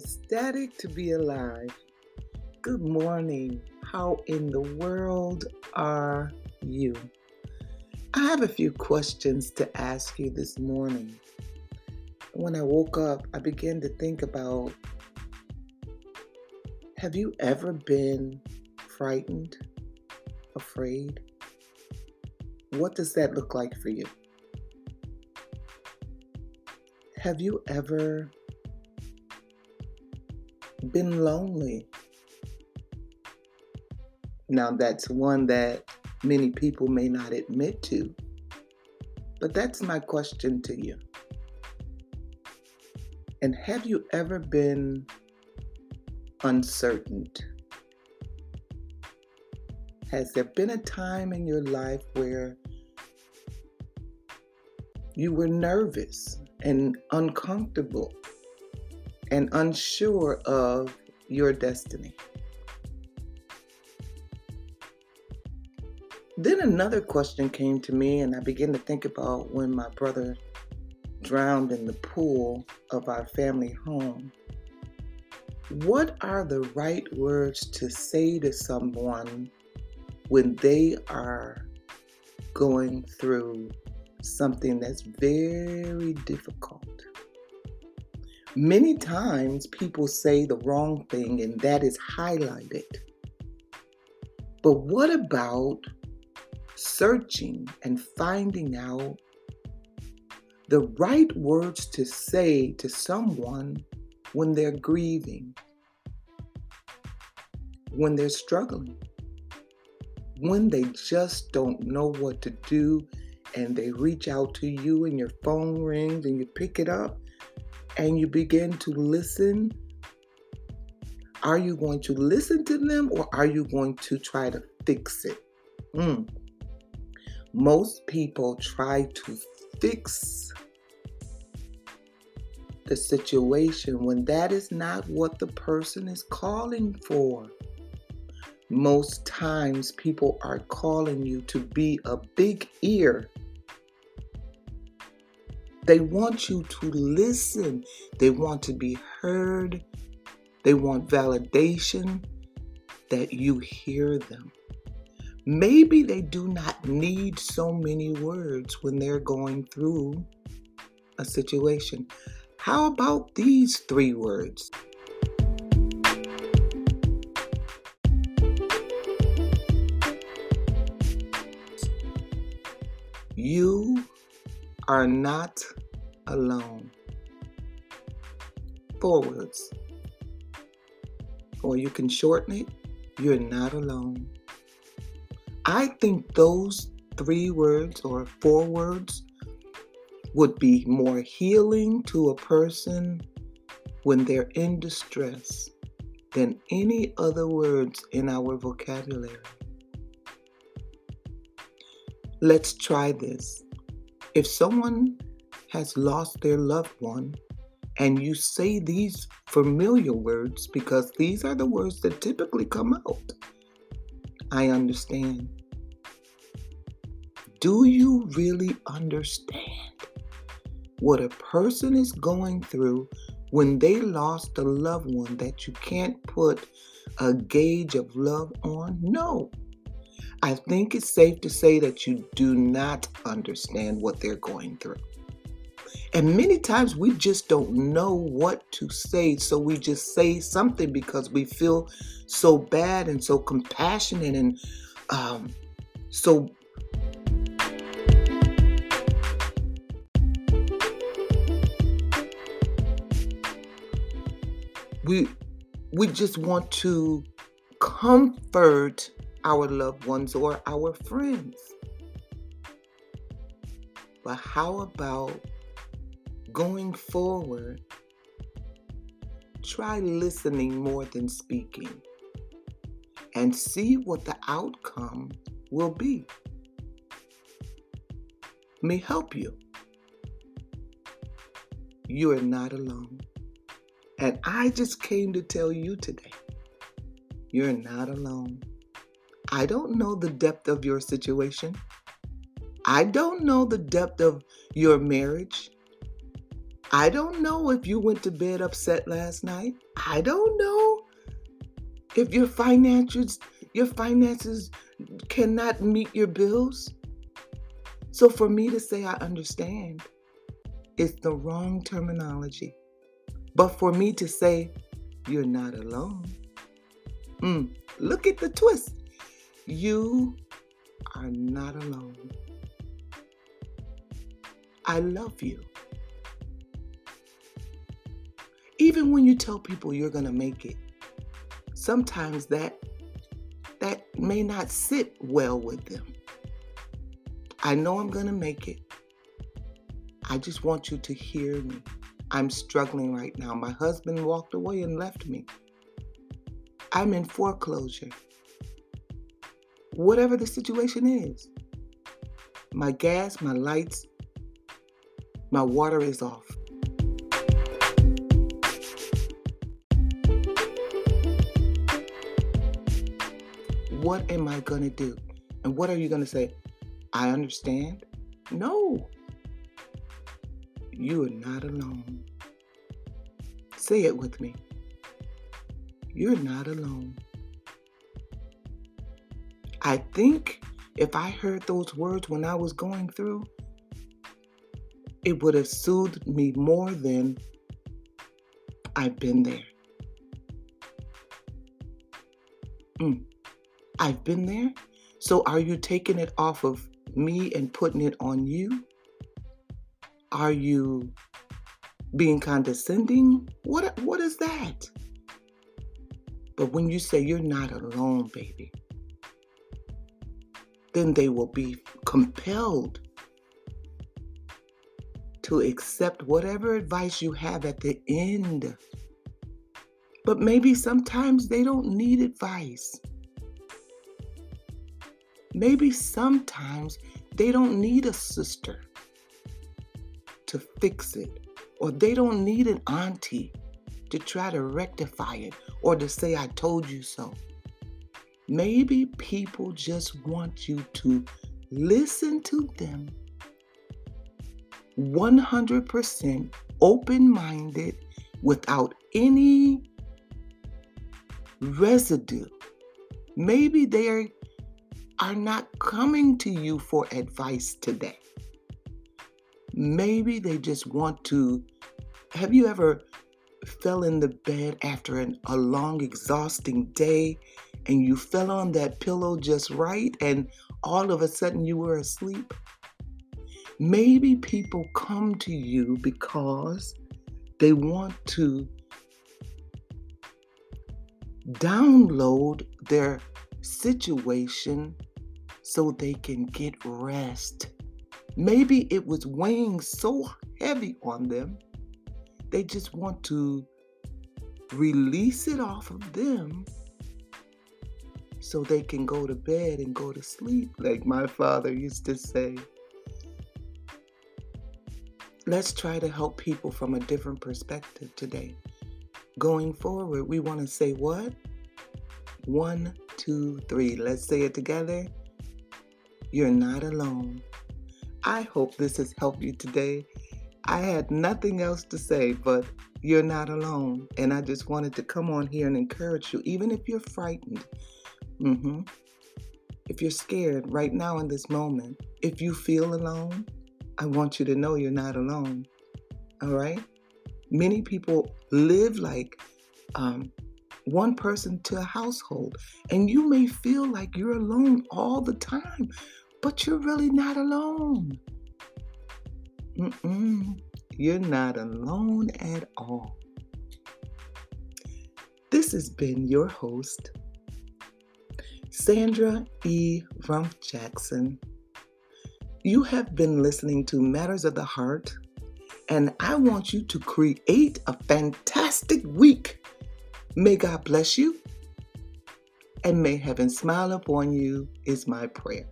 ecstatic to be alive. Good morning. How in the world are you? I have a few questions to ask you this morning. When I woke up, I began to think about have you ever been frightened, afraid? What does that look like for you? Have you ever been lonely? Now, that's one that many people may not admit to, but that's my question to you. And have you ever been uncertain? Has there been a time in your life where you were nervous and uncomfortable and unsure of your destiny. Then another question came to me, and I began to think about when my brother drowned in the pool of our family home. What are the right words to say to someone when they are going through something that's very difficult? Many times people say the wrong thing and that is highlighted. But what about searching and finding out the right words to say to someone when they're grieving, when they're struggling, when they just don't know what to do and they reach out to you and your phone rings and you pick it up and you begin to listen, are you going to listen to them or are you going to try to fix it? Mm. Most people try to fix the situation when that is not what the person is calling for. Most times, people are calling you to be a big ear they want you to listen. They want to be heard. They want validation that you hear them. Maybe they do not need so many words when they're going through a situation. How about these three words? You are not alone. Four words. Or you can shorten it, you're not alone. I think those three words or four words would be more healing to a person when they're in distress than any other words in our vocabulary. Let's try this. If someone has lost their loved one and you say these familiar words because these are the words that typically come out, I understand. Do you really understand what a person is going through when they lost a loved one that you can't put a gauge of love on? No. I think it's safe to say that you do not understand what they're going through. And many times we just don't know what to say. So we just say something because we feel so bad and so compassionate and um, so. We, we just want to comfort our loved ones or our friends. But how about going forward? Try listening more than speaking and see what the outcome will be. May help you. You are not alone. And I just came to tell you today you're not alone. I don't know the depth of your situation. I don't know the depth of your marriage. I don't know if you went to bed upset last night. I don't know if your finances your finances cannot meet your bills. So for me to say I understand is the wrong terminology. But for me to say you're not alone. Mm, look at the twist. You are not alone. I love you. Even when you tell people you're going to make it, sometimes that that may not sit well with them. I know I'm going to make it. I just want you to hear me. I'm struggling right now. My husband walked away and left me. I'm in foreclosure. Whatever the situation is, my gas, my lights, my water is off. What am I going to do? And what are you going to say? I understand? No. You are not alone. Say it with me. You're not alone. I think if I heard those words when I was going through, it would have soothed me more than I've been there. Mm. I've been there. So are you taking it off of me and putting it on you? Are you being condescending? What what is that? But when you say you're not alone, baby, then they will be compelled to accept whatever advice you have at the end. But maybe sometimes they don't need advice. Maybe sometimes they don't need a sister to fix it, or they don't need an auntie to try to rectify it or to say, I told you so. Maybe people just want you to listen to them 100% open minded without any residue. Maybe they are not coming to you for advice today. Maybe they just want to. Have you ever fell in the bed after an, a long, exhausting day and you fell on that pillow just right and all of a sudden you were asleep? Maybe people come to you because they want to download their situation so they can get rest. Maybe it was weighing so heavy on them, they just want to release it off of them so they can go to bed and go to sleep, like my father used to say. Let's try to help people from a different perspective today. Going forward, we want to say what? One, two, three. Let's say it together. You're not alone. I hope this has helped you today. I had nothing else to say, but you're not alone. And I just wanted to come on here and encourage you, even if you're frightened. Mm-hmm. If you're scared right now in this moment, if you feel alone, I want you to know you're not alone. All right? Many people live like um, one person to a household, and you may feel like you're alone all the time, but you're really not alone. Mm-mm, you're not alone at all. This has been your host, Sandra E. Rump Jackson. You have been listening to Matters of the Heart, and I want you to create a fantastic week. May God bless you, and may heaven smile upon you, is my prayer.